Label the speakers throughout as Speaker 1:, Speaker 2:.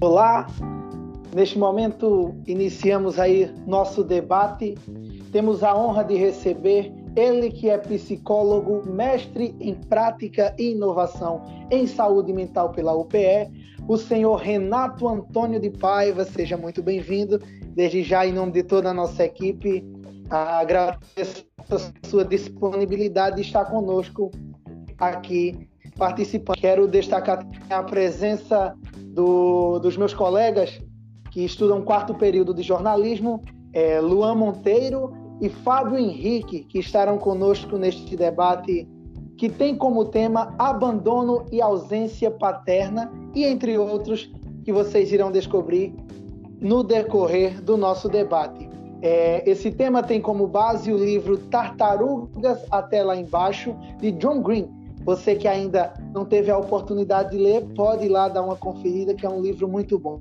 Speaker 1: Olá, neste momento iniciamos aí nosso debate. Temos a honra de receber ele que é psicólogo, mestre em prática e inovação em saúde mental pela UPE, o senhor Renato Antônio de Paiva. Seja muito bem-vindo. Desde já, em nome de toda a nossa equipe, agradeço a sua disponibilidade de estar conosco aqui participando. Quero destacar a presença do, dos meus colegas que estudam quarto período de jornalismo, é, Luan Monteiro e Fábio Henrique, que estarão conosco neste debate que tem como tema abandono e ausência paterna e entre outros que vocês irão descobrir no decorrer do nosso debate. É, esse tema tem como base o livro Tartarugas até lá embaixo de John Green, você que ainda não teve a oportunidade de ler, pode ir lá dar uma conferida, que é um livro muito bom.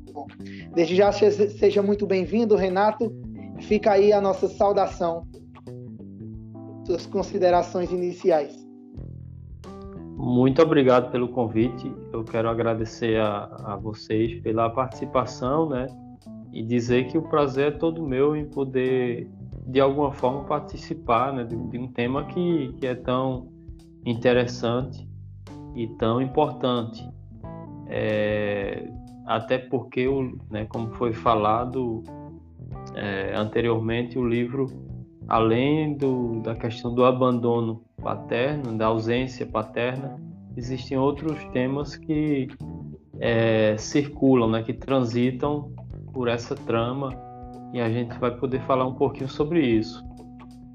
Speaker 1: Desde já seja muito bem-vindo, Renato. Fica aí a nossa saudação. Suas considerações iniciais.
Speaker 2: Muito obrigado pelo convite. Eu quero agradecer a, a vocês pela participação, né? E dizer que o prazer é todo meu em poder, de alguma forma, participar né, de, de um tema que, que é tão interessante e tão importante. É, até porque, né, como foi falado é, anteriormente, o livro, além do, da questão do abandono paterno, da ausência paterna, existem outros temas que é, circulam, né, que transitam por essa trama e a gente vai poder falar um pouquinho sobre isso.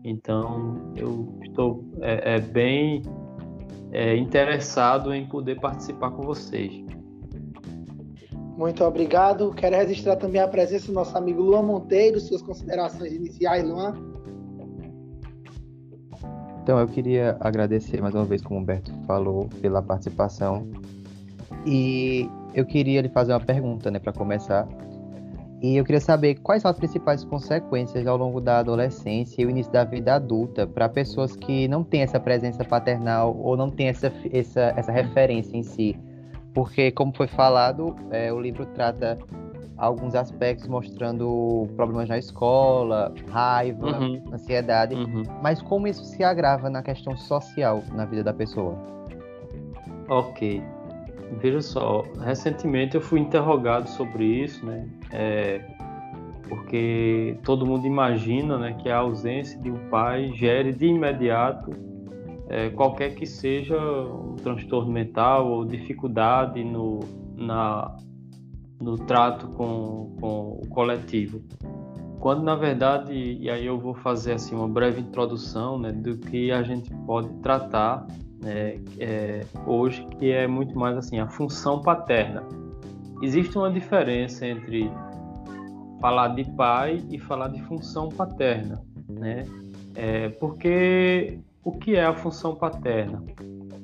Speaker 2: Então, eu estou é, é bem é, interessado em poder participar com vocês.
Speaker 1: Muito obrigado. Quero registrar também a presença do nosso amigo Luan Monteiro, suas considerações iniciais, Luan.
Speaker 3: Então, eu queria agradecer mais uma vez, como o Humberto falou, pela participação. E eu queria lhe fazer uma pergunta, né, para começar. E eu queria saber quais são as principais consequências ao longo da adolescência e o início da vida adulta para pessoas que não têm essa presença paternal ou não têm essa, essa, essa referência em si. Porque, como foi falado, é, o livro trata alguns aspectos mostrando problemas na escola, raiva, uhum. ansiedade, uhum. mas como isso se agrava na questão social na vida da pessoa?
Speaker 2: Ok. Veja só, recentemente eu fui interrogado sobre isso, né? É, porque todo mundo imagina né, que a ausência de um pai gere de imediato é, qualquer que seja um transtorno mental ou dificuldade no, na, no trato com, com o coletivo. Quando na verdade, e aí eu vou fazer assim uma breve introdução né, do que a gente pode tratar né, é, hoje, que é muito mais assim a função paterna. Existe uma diferença entre falar de pai e falar de função paterna, né? É, porque o que é a função paterna?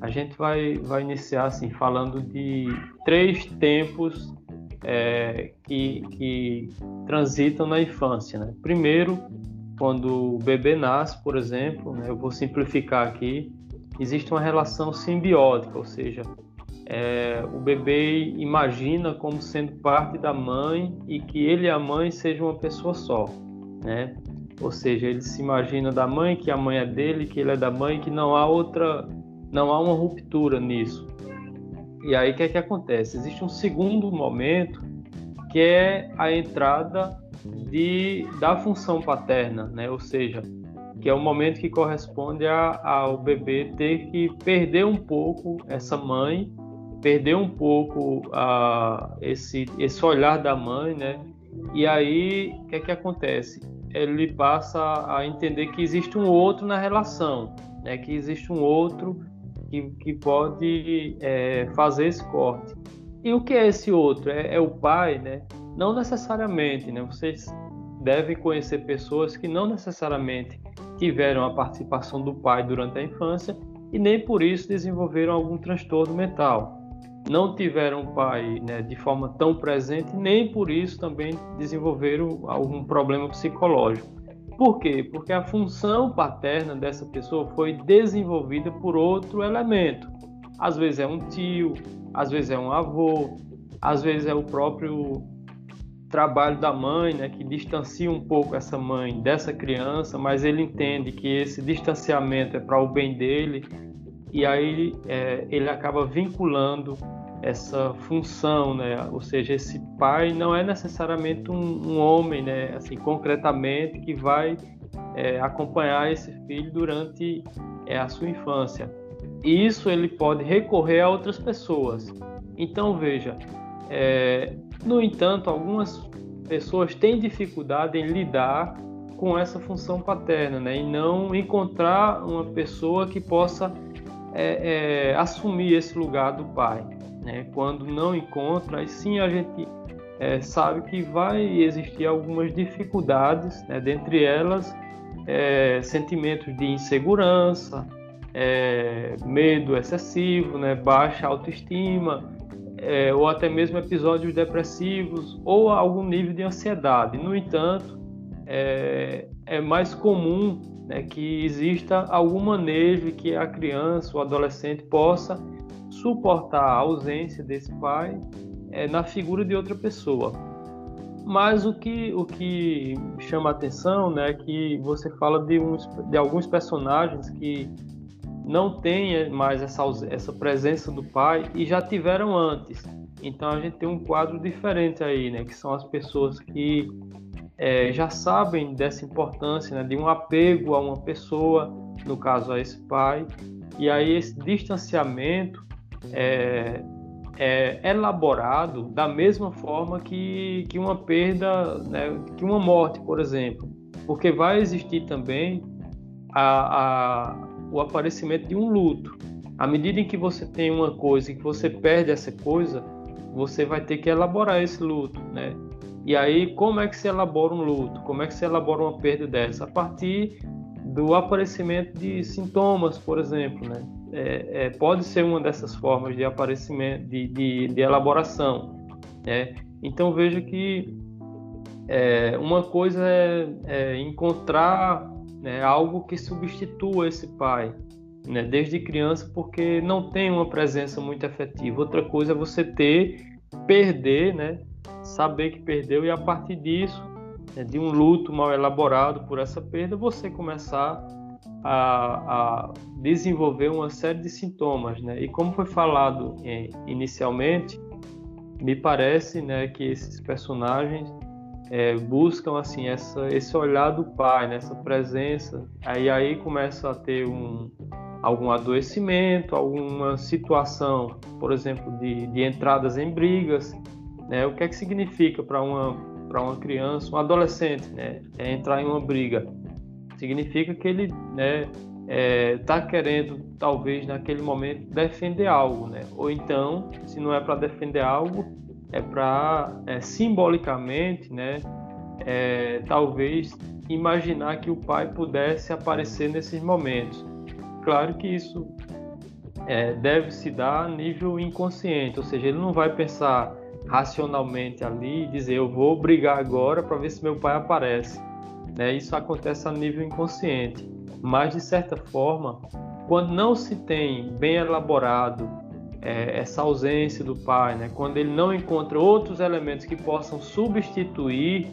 Speaker 2: A gente vai, vai iniciar assim falando de três tempos é, que, que transitam na infância. Né? Primeiro, quando o bebê nasce, por exemplo, né, eu vou simplificar aqui, existe uma relação simbiótica, ou seja, é, o bebê imagina como sendo parte da mãe e que ele e a mãe sejam uma pessoa só, né? Ou seja, ele se imagina da mãe, que a mãe é dele, que ele é da mãe, que não há outra, não há uma ruptura nisso. E aí o que é que acontece? Existe um segundo momento que é a entrada de, da função paterna, né? Ou seja, que é o momento que corresponde a, ao bebê ter que perder um pouco essa mãe, perder um pouco a, esse, esse olhar da mãe, né? E aí, o que é que acontece? Ele passa a entender que existe um outro na relação, né? Que existe um outro que, que pode é, fazer esse corte. E o que é esse outro? É, é o pai, né? Não necessariamente, né? Vocês devem conhecer pessoas que não necessariamente tiveram a participação do pai durante a infância e nem por isso desenvolveram algum transtorno mental. Não tiveram pai né, de forma tão presente, nem por isso também desenvolveram algum problema psicológico. Por quê? Porque a função paterna dessa pessoa foi desenvolvida por outro elemento. Às vezes é um tio, às vezes é um avô, às vezes é o próprio trabalho da mãe, né, que distancia um pouco essa mãe dessa criança, mas ele entende que esse distanciamento é para o bem dele e aí é, ele acaba vinculando essa função, né? Ou seja, esse pai não é necessariamente um, um homem, né? Assim, concretamente que vai é, acompanhar esse filho durante é, a sua infância. E isso ele pode recorrer a outras pessoas. Então veja, é, no entanto, algumas pessoas têm dificuldade em lidar com essa função paterna, né? E não encontrar uma pessoa que possa é, é, assumir esse lugar do pai. Né? Quando não encontra, aí sim a gente é, sabe que vai existir algumas dificuldades, né? dentre elas é, sentimentos de insegurança, é, medo excessivo, né? baixa autoestima, é, ou até mesmo episódios depressivos ou algum nível de ansiedade. No entanto, é, é mais comum né, que exista algum manejo que a criança ou adolescente possa suportar a ausência desse pai é, na figura de outra pessoa. Mas o que, o que chama a atenção né, é que você fala de, uns, de alguns personagens que não têm mais essa, essa presença do pai e já tiveram antes. Então a gente tem um quadro diferente aí, né, que são as pessoas que é, já sabem dessa importância né, de um apego a uma pessoa, no caso a esse pai, e aí esse distanciamento é, é elaborado da mesma forma que, que uma perda, né, que uma morte, por exemplo, porque vai existir também a, a, o aparecimento de um luto. À medida em que você tem uma coisa e que você perde essa coisa, você vai ter que elaborar esse luto, né? E aí, como é que se elabora um luto? Como é que se elabora uma perda dessa? A partir do aparecimento de sintomas, por exemplo, né? É, é, pode ser uma dessas formas de aparecimento, de, de, de elaboração. Né? Então veja que é, uma coisa é, é encontrar né, algo que substitua esse pai, né, desde criança, porque não tem uma presença muito efetiva. Outra coisa é você ter, perder, né, saber que perdeu e a partir disso, né, de um luto mal elaborado por essa perda, você começar a, a desenvolver uma série de sintomas, né? E como foi falado é, inicialmente, me parece, né, que esses personagens é, buscam assim essa, esse olhar do pai, né, essa presença. Aí aí começa a ter um algum adoecimento, alguma situação, por exemplo, de, de entradas em brigas, né? O que é que significa para uma, para uma criança, um adolescente, né? É entrar em uma briga? Significa que ele né, está é, querendo, talvez, naquele momento, defender algo. Né? Ou então, se não é para defender algo, é para, é, simbolicamente, né, é, talvez, imaginar que o pai pudesse aparecer nesses momentos. Claro que isso é, deve se dar a nível inconsciente, ou seja, ele não vai pensar racionalmente ali e dizer eu vou brigar agora para ver se meu pai aparece. Né? Isso acontece a nível inconsciente, mas de certa forma, quando não se tem bem elaborado é, essa ausência do pai, né? quando ele não encontra outros elementos que possam substituir,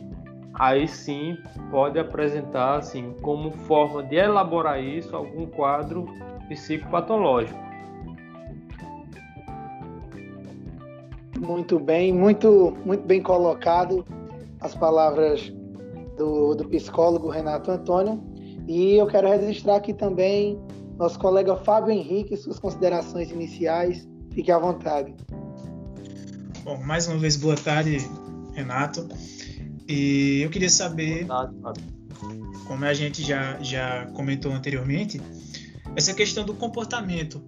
Speaker 2: aí sim pode apresentar assim como forma de elaborar isso algum quadro psicopatológico.
Speaker 1: Muito bem, muito, muito bem colocado as palavras do, do psicólogo Renato Antônio. E eu quero registrar aqui também nosso colega Fábio Henrique, suas considerações iniciais. Fique à vontade.
Speaker 4: Bom, mais uma vez, boa tarde, Renato. E eu queria saber, como a gente já, já comentou anteriormente, essa questão do comportamento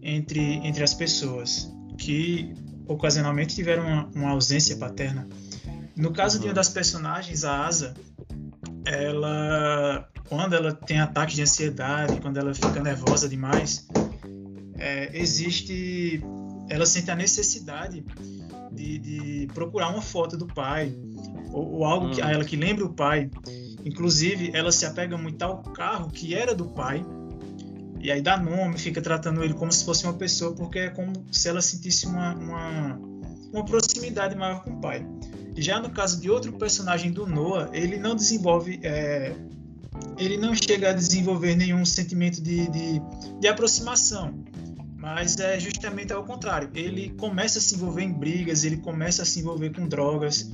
Speaker 4: entre, entre as pessoas. Que ocasionalmente tiveram uma, uma ausência paterna. No caso de uma das personagens, a Asa, ela, quando ela tem ataques de ansiedade, quando ela fica nervosa demais, é, existe, ela sente a necessidade de, de, procurar uma foto do pai ou, ou algo que, a ela que lembre o pai. Inclusive, ela se apega muito ao carro que era do pai e aí dá nome, fica tratando ele como se fosse uma pessoa, porque é como se ela sentisse uma, uma, uma proximidade maior com o pai. Já no caso de outro personagem do Noah, ele não desenvolve. É, ele não chega a desenvolver nenhum sentimento de, de, de aproximação. Mas é justamente ao contrário. Ele começa a se envolver em brigas, ele começa a se envolver com drogas.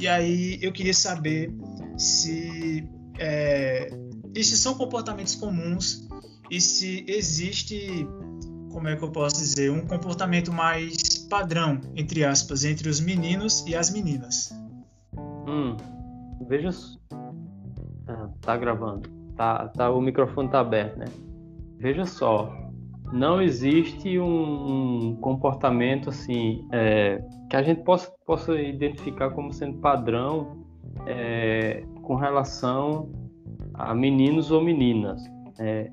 Speaker 4: E aí eu queria saber se é, esses são comportamentos comuns e se existe, como é que eu posso dizer, um comportamento mais padrão, entre aspas, entre os meninos e as meninas.
Speaker 2: Hum, veja. Ah, tá gravando. Tá, tá, o microfone tá aberto, né? Veja só, não existe um, um comportamento assim é, que a gente possa, possa identificar como sendo padrão é, com relação a meninos ou meninas. É,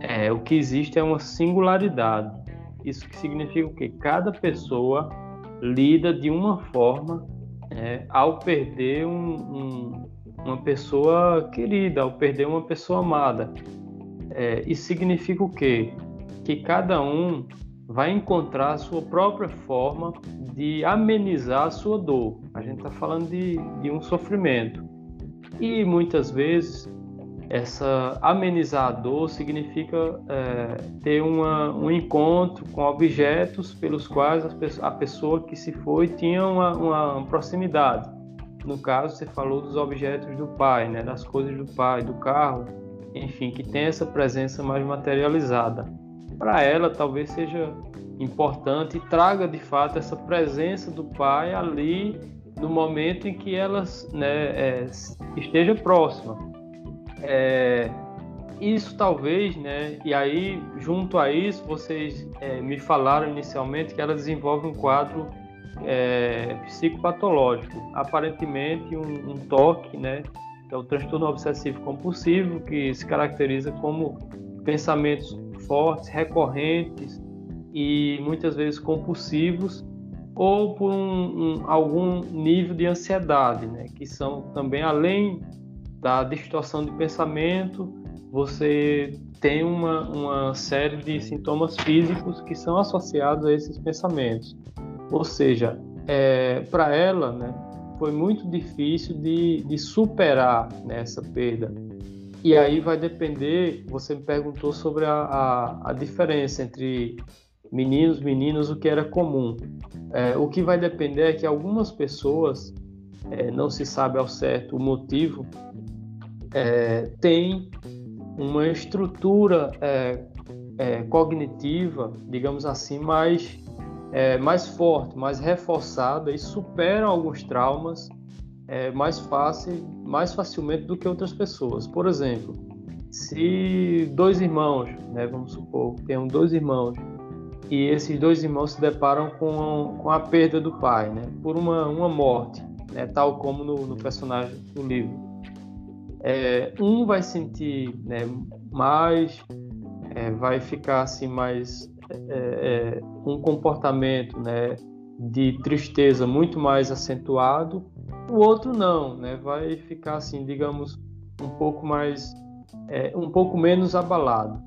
Speaker 2: é, o que existe é uma singularidade. Isso que significa o quê? Cada pessoa lida de uma forma é, ao perder um, um, uma pessoa querida, ao perder uma pessoa amada. É, isso significa o quê? Que cada um vai encontrar a sua própria forma de amenizar a sua dor. A gente está falando de, de um sofrimento. E muitas vezes essa amenizar a dor significa é, ter uma, um encontro com objetos pelos quais a pessoa que se foi tinha uma, uma, proximidade. No caso, você falou dos objetos do pai, né, das coisas do pai, do carro, enfim, que tem essa presença mais materializada. Para ela, talvez seja importante e traga de fato essa presença do pai ali no momento em que ela né, é, esteja próxima é, isso talvez, né? E aí, junto a isso, vocês é, me falaram inicialmente que ela desenvolve um quadro é, psicopatológico, aparentemente um, um, toque, né? Que é o transtorno obsessivo compulsivo, que se caracteriza como pensamentos fortes, recorrentes e muitas vezes compulsivos, ou por um, um, algum nível de ansiedade, né? Que são também além da distorção de pensamento, você tem uma, uma série de sintomas físicos que são associados a esses pensamentos. Ou seja, é, para ela, né, foi muito difícil de, de superar né, essa perda. E aí vai depender, você me perguntou sobre a, a, a diferença entre meninos, meninas, o que era comum. É, o que vai depender é que algumas pessoas, é, não se sabe ao certo o motivo, é, tem uma estrutura é, é, cognitiva, digamos assim, mais, é, mais forte, mais reforçada e superam alguns traumas é, mais fácil, mais facilmente do que outras pessoas. Por exemplo, se dois irmãos, né, vamos supor, tenham dois irmãos e esses dois irmãos se deparam com, com a perda do pai, né, por uma, uma morte, né, tal como no, no personagem do livro é, um vai sentir né, mais, é, vai ficar assim mais é, é, um comportamento né, de tristeza muito mais acentuado, o outro não, né, vai ficar assim, digamos, um pouco mais, é, um pouco menos abalado.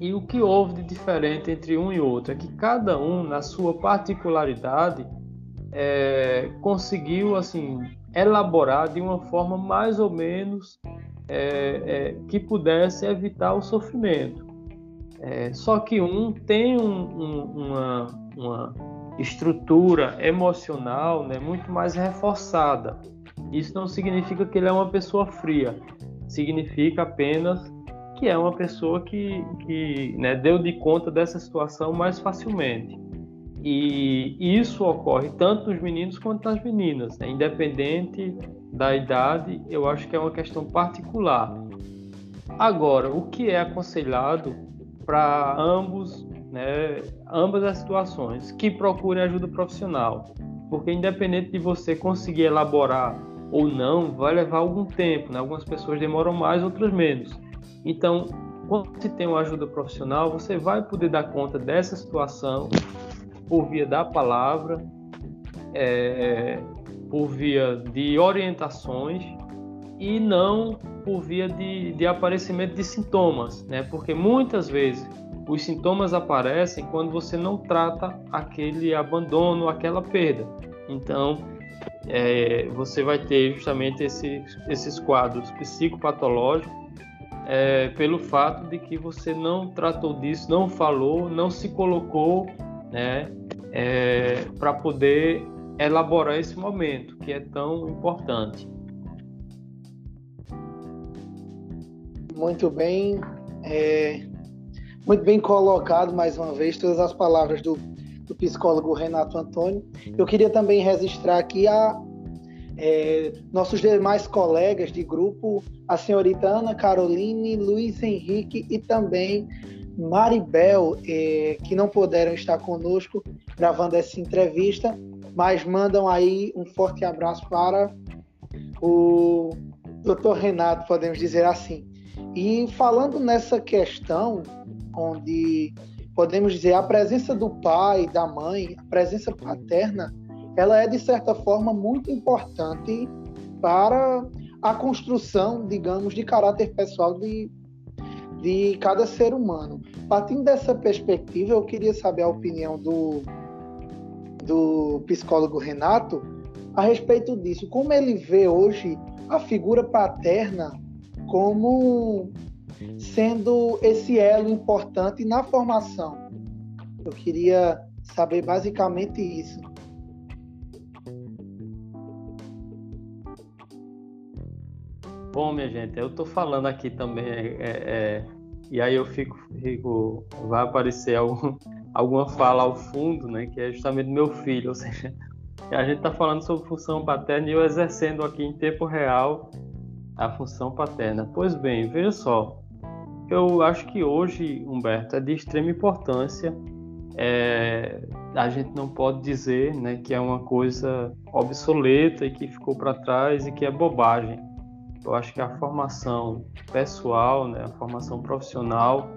Speaker 2: E o que houve de diferente entre um e outro é que cada um, na sua particularidade, é, conseguiu assim elaborar de uma forma mais ou menos é, é, que pudesse evitar o sofrimento. É, só que um tem um, um, uma, uma, estrutura emocional né, muito mais reforçada. Isso não significa que ele é uma pessoa fria, significa apenas que é uma pessoa que, que né, deu de conta dessa situação mais facilmente. E isso ocorre tanto nos meninos quanto nas meninas, né? independente da idade, eu acho que é uma questão particular. Agora, o que é aconselhado para ambos, né, ambas as situações, que procurem ajuda profissional, porque independente de você conseguir elaborar ou não, vai levar algum tempo, né? Algumas pessoas demoram mais, outras menos. Então, quando se tem uma ajuda profissional, você vai poder dar conta dessa situação por via da palavra, é, por via de orientações e não por via de, de aparecimento de sintomas, né? Porque muitas vezes os sintomas aparecem quando você não trata aquele abandono, aquela perda. Então, é, você vai ter justamente esse, esses quadros psicopatológicos é, pelo fato de que você não tratou disso, não falou, não se colocou né, é, para poder elaborar esse momento que é tão importante.
Speaker 1: Muito bem, é, muito bem colocado mais uma vez todas as palavras do, do psicólogo Renato Antônio. Eu queria também registrar aqui a é, nossos demais colegas de grupo, a senhorita Ana Caroline, Luiz Henrique e também Maribel, é, que não puderam estar conosco gravando essa entrevista, mas mandam aí um forte abraço para o Dr. Renato, podemos dizer assim. E falando nessa questão, onde podemos dizer a presença do pai, da mãe, a presença paterna, ela é de certa forma muito importante para a construção, digamos, de caráter pessoal de, de cada ser humano. Partindo dessa perspectiva, eu queria saber a opinião do, do psicólogo Renato a respeito disso. Como ele vê hoje a figura paterna como sendo esse elo importante na formação? Eu queria saber basicamente isso.
Speaker 2: Bom, minha gente, eu estou falando aqui também, é, é, é, e aí eu fico, fico vai aparecer algum, alguma fala ao fundo, né, que é justamente meu filho, ou seja, a gente está falando sobre função paterna e eu exercendo aqui em tempo real a função paterna. Pois bem, veja só, eu acho que hoje, Humberto, é de extrema importância. É, a gente não pode dizer né, que é uma coisa obsoleta e que ficou para trás e que é bobagem eu acho que a formação pessoal, né, a formação profissional,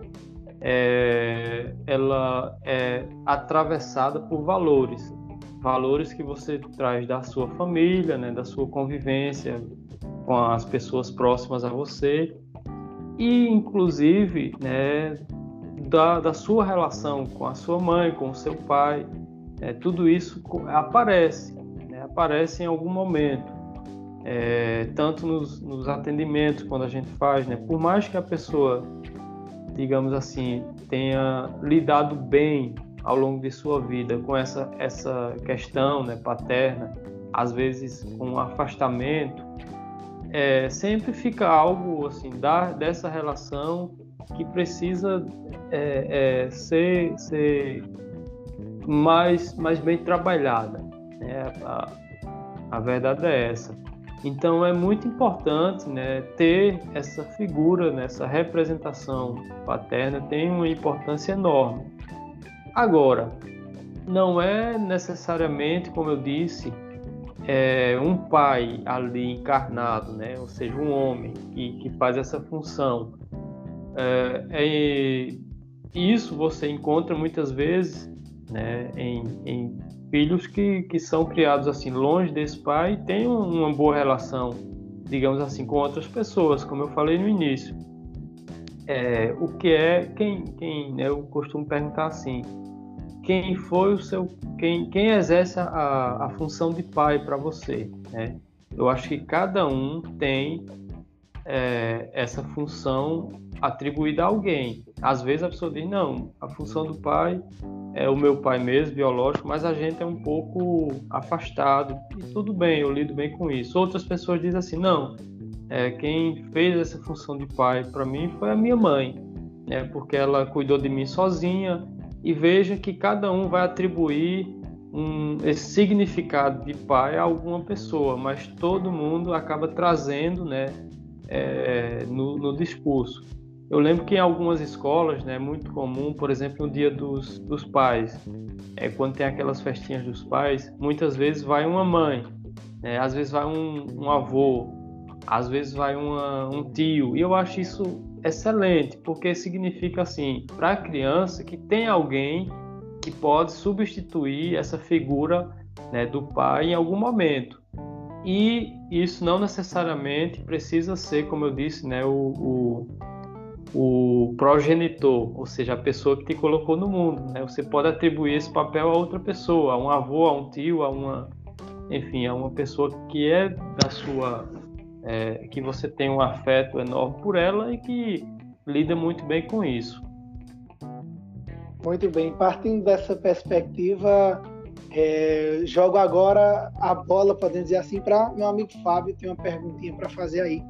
Speaker 2: é, ela é atravessada por valores, valores que você traz da sua família, né, da sua convivência com as pessoas próximas a você e, inclusive, né, da, da sua relação com a sua mãe, com o seu pai. É, tudo isso aparece, né, aparece em algum momento é, tanto nos, nos, atendimentos quando a gente faz, né? Por mais que a pessoa, digamos assim, tenha lidado bem ao longo de sua vida com essa essa questão, né, paterna, às vezes com um afastamento, é, sempre fica algo assim da dessa relação que precisa é, é, ser, ser mais mais bem trabalhada. Né? A, a verdade é essa. Então é muito importante né, ter essa figura, né, essa representação paterna tem uma importância enorme. Agora, não é necessariamente, como eu disse, é, um pai ali encarnado, né, ou seja, um homem que, que faz essa função. É, é, isso você encontra muitas vezes né, em, em filhos que, que são criados assim longe desse pai e têm uma boa relação, digamos assim, com outras pessoas, como eu falei no início. É, o que é quem, quem né, eu costumo perguntar assim, quem foi o seu, quem, quem exerce a, a função de pai para você, né? Eu acho que cada um tem é, essa função atribuída a alguém. Às vezes a pessoa diz, não, a função do pai é o meu pai mesmo, biológico, mas a gente é um pouco afastado. E tudo bem, eu lido bem com isso. Outras pessoas dizem assim, não, é, quem fez essa função de pai para mim foi a minha mãe, né, porque ela cuidou de mim sozinha. E veja que cada um vai atribuir um, esse significado de pai a alguma pessoa, mas todo mundo acaba trazendo né, é, no, no discurso. Eu lembro que em algumas escolas né, é muito comum, por exemplo, no dia dos, dos pais, é, quando tem aquelas festinhas dos pais, muitas vezes vai uma mãe, né, às vezes vai um, um avô, às vezes vai uma, um tio, e eu acho isso excelente, porque significa assim, para a criança que tem alguém que pode substituir essa figura né, do pai em algum momento. E isso não necessariamente precisa ser, como eu disse, né, o, o, o progenitor, ou seja, a pessoa que te colocou no mundo. Né? Você pode atribuir esse papel a outra pessoa, a um avô, a um tio, a uma, enfim, a uma pessoa que é da sua, é, que você tem um afeto enorme por ela e que lida muito bem com isso.
Speaker 1: Muito bem, partindo dessa perspectiva, é, jogo agora a bola, podemos dizer assim, para meu amigo Fábio, tem uma perguntinha para fazer aí.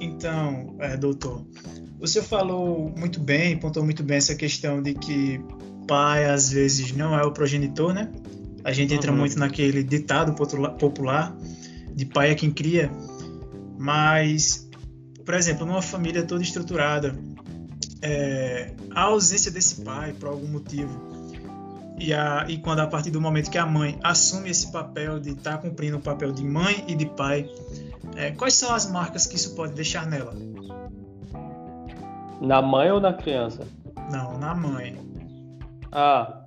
Speaker 4: Então, é, doutor, você falou muito bem, pontuou muito bem essa questão de que pai às vezes não é o progenitor, né? A gente entra uhum. muito naquele ditado popular de pai é quem cria, mas, por exemplo, numa família toda estruturada, é, a ausência desse pai por algum motivo e, a, e quando a partir do momento que a mãe assume esse papel de estar tá cumprindo o papel de mãe e de pai, é, quais são as marcas que isso pode deixar nela?
Speaker 2: Na mãe ou na criança?
Speaker 4: Não, na mãe.
Speaker 2: Ah,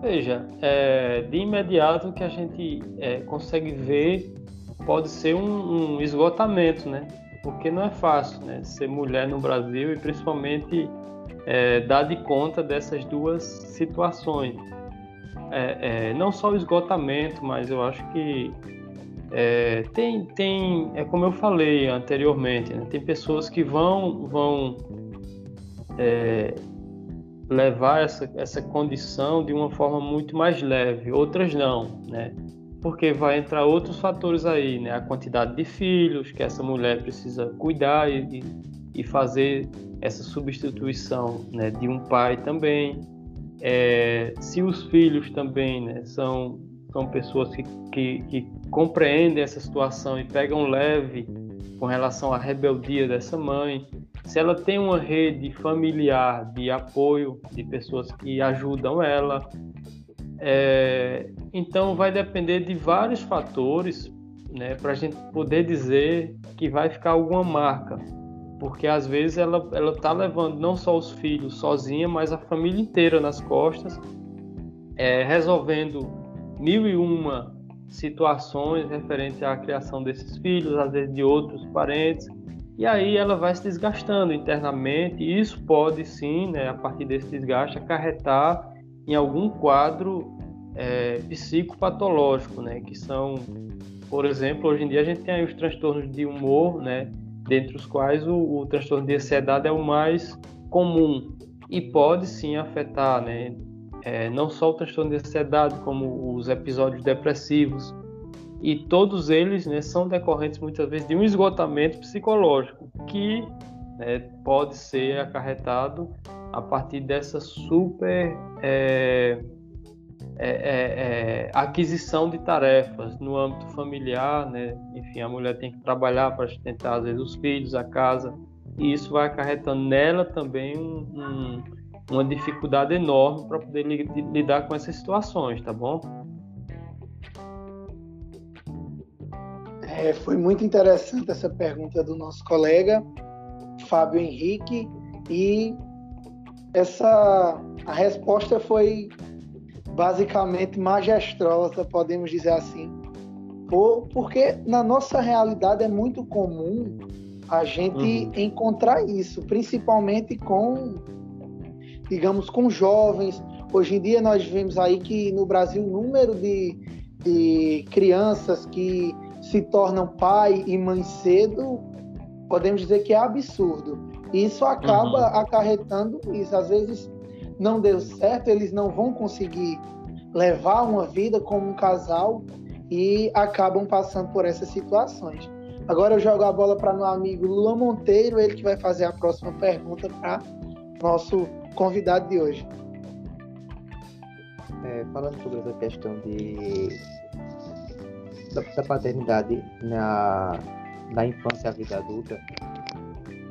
Speaker 2: veja, é, de imediato que a gente é, consegue ver pode ser um, um, esgotamento, né? Porque não é fácil, né? Ser mulher no Brasil e principalmente é, dar de conta dessas duas situações é, é, não só o esgotamento, mas eu acho que é, tem, tem, é como eu falei anteriormente, né? tem pessoas que vão, vão é, levar essa, essa condição de uma forma muito mais leve, outras não, né? Porque vai entrar outros fatores aí, né? A quantidade de filhos que essa mulher precisa cuidar e, e fazer essa substituição né, de um pai também. É, se os filhos também né, são, são pessoas que, que, que, compreendem essa situação e pegam leve com relação à rebeldia dessa mãe, se ela tem uma rede familiar de apoio de pessoas que ajudam ela, é, então vai depender de vários fatores né, para a gente poder dizer que vai ficar alguma marca. Porque às vezes ela ela tá levando não só os filhos sozinha, mas a família inteira nas costas, é, resolvendo mil e uma situações referentes à criação desses filhos, às vezes de outros parentes, e aí ela vai se desgastando internamente, e isso pode sim, né, a partir desse desgaste, acarretar em algum quadro é, psicopatológico, né, que são, por exemplo, hoje em dia a gente tem os transtornos de humor, né, dentre os quais o, o transtorno de ansiedade é o mais comum e pode sim afetar, né? É, não só o transtorno de ansiedade, como os episódios depressivos, e todos eles né, são decorrentes muitas vezes de um esgotamento psicológico que né, pode ser acarretado a partir dessa super é, é, é, é, aquisição de tarefas no âmbito familiar, né? Enfim, a mulher tem que trabalhar para sustentar às vezes os filhos, a casa, e isso vai acarretando nela também um, um, uma dificuldade enorme para poder li, lidar com essas situações, tá bom?
Speaker 1: É, foi muito interessante essa pergunta do nosso colega Fábio Henrique e essa a resposta foi basicamente majestosa, podemos dizer assim, por, porque na nossa realidade é muito comum a gente uhum. encontrar isso, principalmente com, digamos, com jovens. Hoje em dia nós vemos aí que no Brasil o número de, de crianças que se tornam pai e mãe cedo, podemos dizer que é absurdo. Isso acaba uhum. acarretando isso. Às vezes não deu certo, eles não vão conseguir levar uma vida como um casal e acabam passando por essas situações. Agora eu jogo a bola para meu amigo Lula Monteiro, ele que vai fazer a próxima pergunta para nosso convidado de hoje.
Speaker 3: É, falando sobre essa questão de da, da paternidade na, na infância e vida adulta,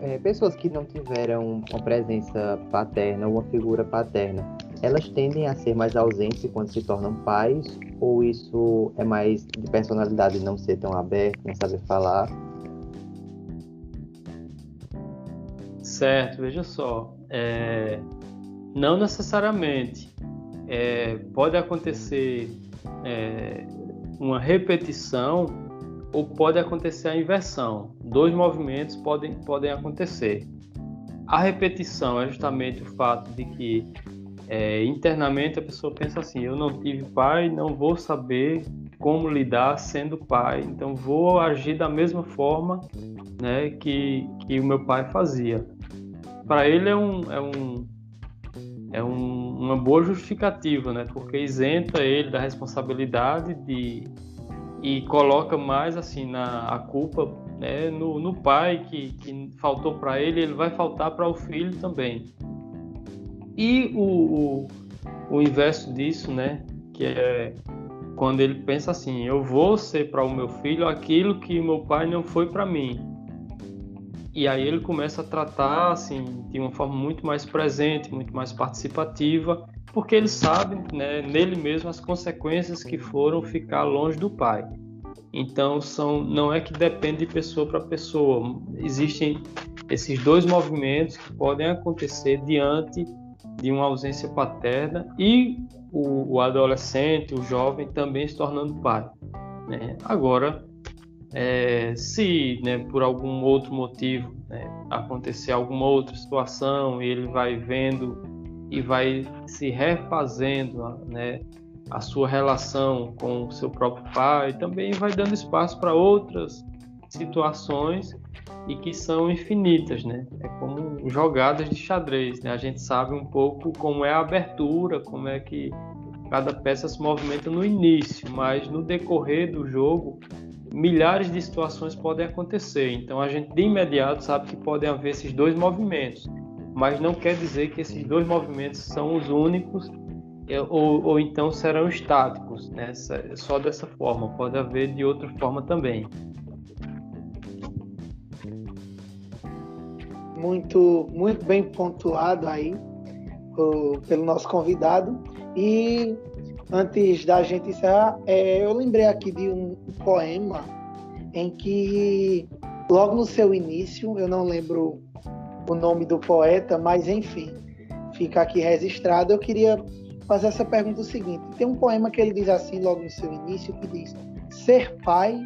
Speaker 3: é, pessoas que não tiveram uma presença paterna, uma figura paterna, elas tendem a ser mais ausentes quando se tornam pais, ou isso é mais de personalidade não ser tão aberto, não saber falar?
Speaker 2: Certo, veja só. É, não necessariamente. É, pode acontecer é, uma repetição ou pode acontecer a inversão. Dois movimentos podem, podem acontecer. A repetição é justamente o fato de que é, internamente a pessoa pensa assim: eu não tive pai, não vou saber como lidar sendo pai, então vou agir da mesma forma né, que, que o meu pai fazia. Para ele é, um, é, um, é um, uma boa justificativa, né, porque isenta ele da responsabilidade de, e coloca mais assim na a culpa né, no, no pai que, que faltou para ele, ele vai faltar para o filho também. E o, o, o inverso disso, né, que é quando ele pensa assim: eu vou ser para o meu filho aquilo que meu pai não foi para mim. E aí ele começa a tratar assim de uma forma muito mais presente, muito mais participativa, porque ele sabe, né, nele mesmo as consequências que foram ficar longe do pai. Então são, não é que depende de pessoa para pessoa. Existem esses dois movimentos que podem acontecer diante de uma ausência paterna e o, o adolescente, o jovem também se tornando pai. Né? Agora, é, se né, por algum outro motivo né, acontecer alguma outra situação e ele vai vendo e vai se refazendo né, a sua relação com o seu próprio pai, também vai dando espaço para outras situações e que são infinitas, né? É como jogadas de xadrez, né? A gente sabe um pouco como é a abertura, como é que cada peça se movimenta no início, mas no decorrer do jogo milhares de situações podem acontecer. Então a gente de imediato sabe que podem haver esses dois movimentos, mas não quer dizer que esses dois movimentos são os únicos é, ou, ou então serão estáticos, né? Só dessa forma, pode haver de outra forma também.
Speaker 1: muito, muito bem pontuado aí o, pelo nosso convidado. E antes da gente encerrar, é, eu lembrei aqui de um poema em que, logo no seu início, eu não lembro o nome do poeta, mas enfim, fica aqui registrado. Eu queria fazer essa pergunta o seguinte: tem um poema que ele diz assim, logo no seu início, que diz: Ser pai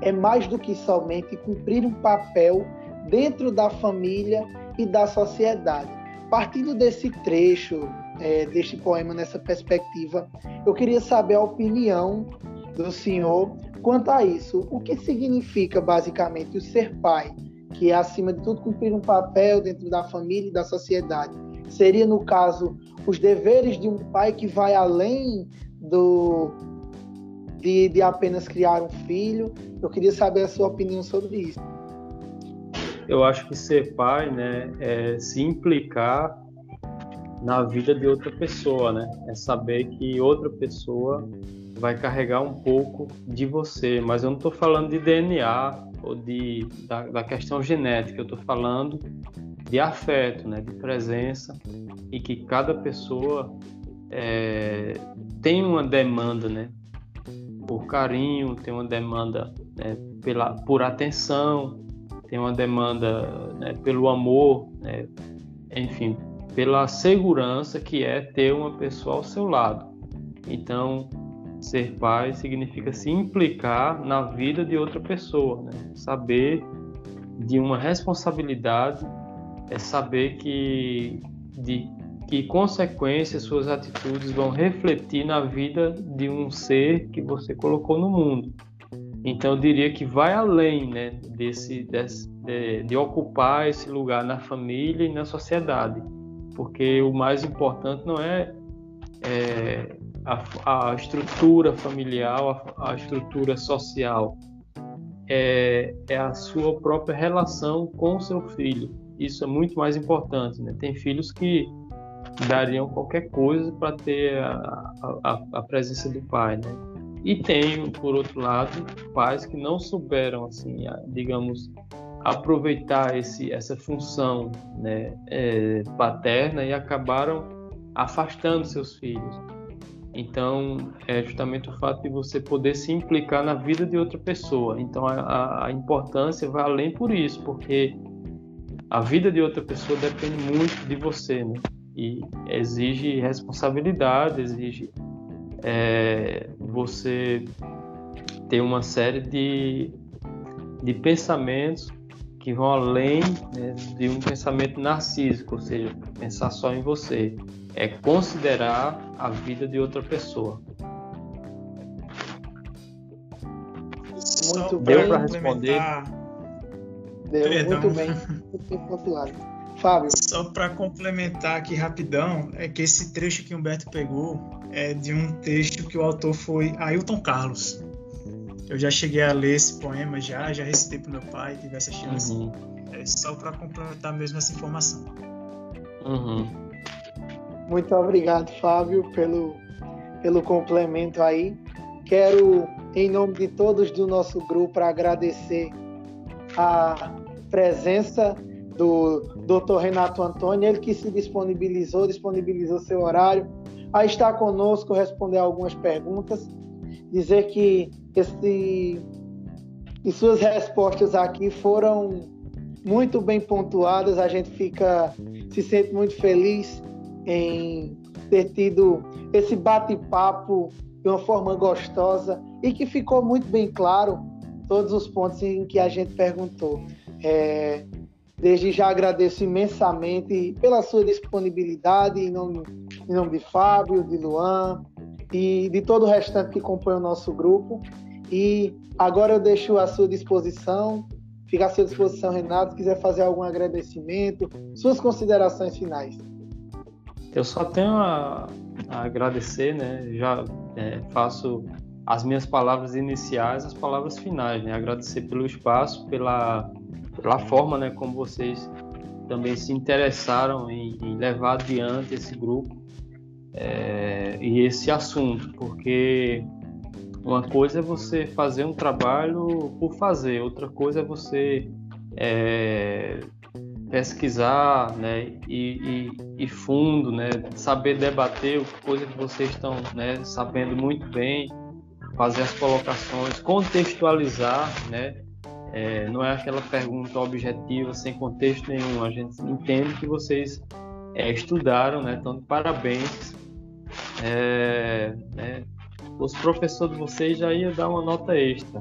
Speaker 1: é mais do que somente cumprir um papel dentro da família e da sociedade. Partindo desse trecho, é, deste poema, nessa perspectiva, eu queria saber a opinião do senhor quanto a isso. O que significa, basicamente, o ser pai, que é, acima de tudo, cumprir um papel dentro da família e da sociedade? Seria, no caso, os deveres de um pai que vai além do, de, de apenas criar um filho? Eu queria saber a sua opinião sobre isso
Speaker 2: eu acho que ser pai, né, é se implicar na vida de outra pessoa, né? É saber que outra pessoa vai carregar um pouco de você, mas eu não estou falando de DNA ou de da, da questão genética, eu estou falando de afeto, né, de presença e que cada pessoa é, tem uma demanda, né, por carinho, tem uma demanda né, pela por atenção, tem uma demanda né, pelo amor, né, enfim, pela segurança que é ter uma pessoa ao seu lado. Então, ser pai significa se implicar na vida de outra pessoa, né? saber de uma responsabilidade, é saber que de que consequências suas atitudes vão refletir na vida de um ser que você colocou no mundo. Então eu diria que vai além né, desse, desse de, ocupar esse lugar na família e na sociedade, porque o mais importante não é, é a, a, estrutura familiar, a, a estrutura social, é, é, a sua própria relação com o seu filho. Isso é muito mais importante. Né? Tem filhos que dariam qualquer coisa para ter a, a, a presença do pai, né? E tem, por outro lado, pais que não souberam, assim, digamos, aproveitar esse, essa função né, é, paterna e acabaram afastando seus filhos. Então, é justamente o fato de você poder se implicar na vida de outra pessoa. Então, a, a importância vai além por isso, porque a vida de outra pessoa depende muito de você, né? E exige responsabilidade, exige é, você ter uma série de, de pensamentos que vão além né, de um pensamento narcísico, ou seja, pensar só em você. É considerar a vida de outra pessoa.
Speaker 1: Muito
Speaker 2: Deu para responder?
Speaker 1: Deu, Perdão. muito bem. Muito bem pontuado. Fábio.
Speaker 4: Só para complementar aqui rapidão, é que esse trecho que o Humberto pegou é de um texto que o autor foi Ailton Carlos. Eu já cheguei a ler esse poema já, já recitei para meu pai, tive essa chance. Uhum. É só para complementar mesmo essa informação.
Speaker 2: Uhum.
Speaker 1: Muito obrigado, Fábio, pelo, pelo complemento aí. Quero, em nome de todos do nosso grupo, agradecer a presença do Dr. Renato Antônio, ele que se disponibilizou, disponibilizou seu horário a estar conosco, responder algumas perguntas, dizer que esse, e suas respostas aqui foram muito bem pontuadas, a gente fica, se sente muito feliz em ter tido esse bate-papo de uma forma gostosa e que ficou muito bem claro todos os pontos em que a gente perguntou. É, Desde já agradeço imensamente pela sua disponibilidade, em nome, em nome de Fábio, de Luan e de todo o restante que compõe o nosso grupo. E agora eu deixo à sua disposição, fica à sua disposição, Renato, se quiser fazer algum agradecimento, suas considerações finais.
Speaker 2: Eu só tenho a, a agradecer, né? Já é, faço as minhas palavras iniciais, as palavras finais, né? Agradecer pelo espaço, pela pela forma né, como vocês também se interessaram em, em levar adiante esse grupo é, e esse assunto, porque uma coisa é você fazer um trabalho por fazer, outra coisa é você é, pesquisar né, e, e, e, fundo, né, saber debater coisa que vocês estão né, sabendo muito bem, fazer as colocações, contextualizar, né, é, não é aquela pergunta objetiva, sem contexto nenhum. A gente entende que vocês é, estudaram, né? Então, parabéns. É, né? Os professores de vocês já iam dar uma nota extra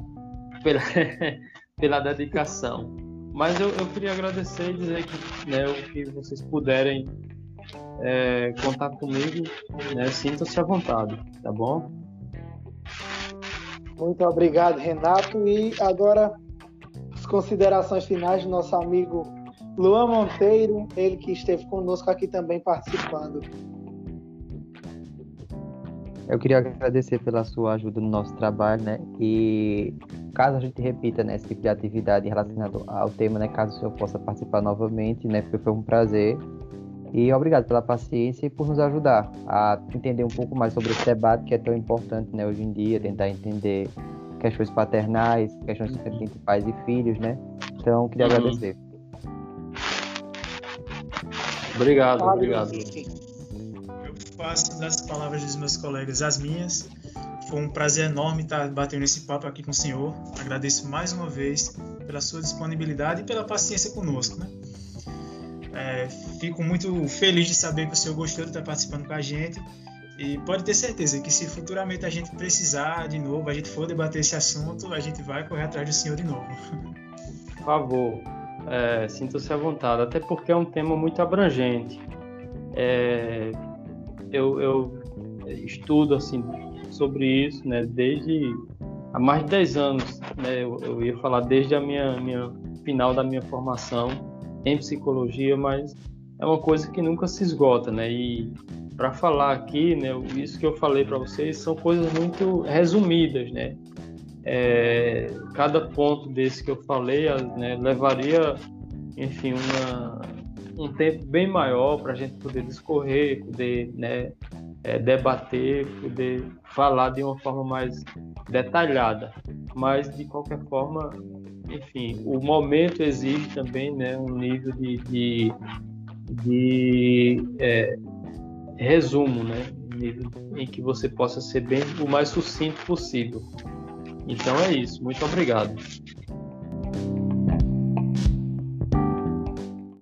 Speaker 2: pela, pela dedicação. Mas eu, eu, queria agradecer e dizer que né, o que vocês puderem é, contar comigo, né, sinta-se à vontade, tá bom?
Speaker 1: Muito obrigado, Renato. E agora considerações finais do nosso amigo Luan Monteiro, ele que esteve conosco aqui também participando.
Speaker 3: Eu queria agradecer pela sua ajuda no nosso trabalho, né? E caso a gente repita né, esse tipo de atividade relacionado ao tema, né? Caso o senhor possa participar novamente, né? Porque foi um prazer. E obrigado pela paciência e por nos ajudar a entender um pouco mais sobre esse debate que é tão importante, né? Hoje em dia, tentar entender questões paternais, questões entre pais e filhos, né? Então, queria uhum. agradecer.
Speaker 2: Obrigado, obrigado.
Speaker 4: Eu faço das palavras dos meus colegas as minhas. Foi um prazer enorme estar batendo esse papo aqui com o senhor. Agradeço mais uma vez pela sua disponibilidade e pela paciência conosco, né? É, fico muito feliz de saber que o senhor gostou de estar participando com a gente e pode ter certeza que se futuramente a gente precisar de novo, a gente for debater esse assunto, a gente vai correr atrás do senhor de novo.
Speaker 2: Por favor, é, sinta-se à vontade, até porque é um tema muito abrangente. É, eu, eu, estudo assim sobre isso, né, desde há mais de 10 anos, né, eu, eu ia falar desde a minha, minha final da minha formação em psicologia, mas é uma coisa que nunca se esgota, né? E para falar aqui, né, isso que eu falei para vocês são coisas muito resumidas, né? É, cada ponto desse que eu falei né, levaria, enfim, uma, um tempo bem maior para a gente poder discorrer, poder né, é, debater, poder falar de uma forma mais detalhada. Mas, de qualquer forma, enfim, o momento exige também né, um nível de, de, de é, resumo, né? Em que você possa ser bem o mais sucinto possível. Então é isso. Muito obrigado.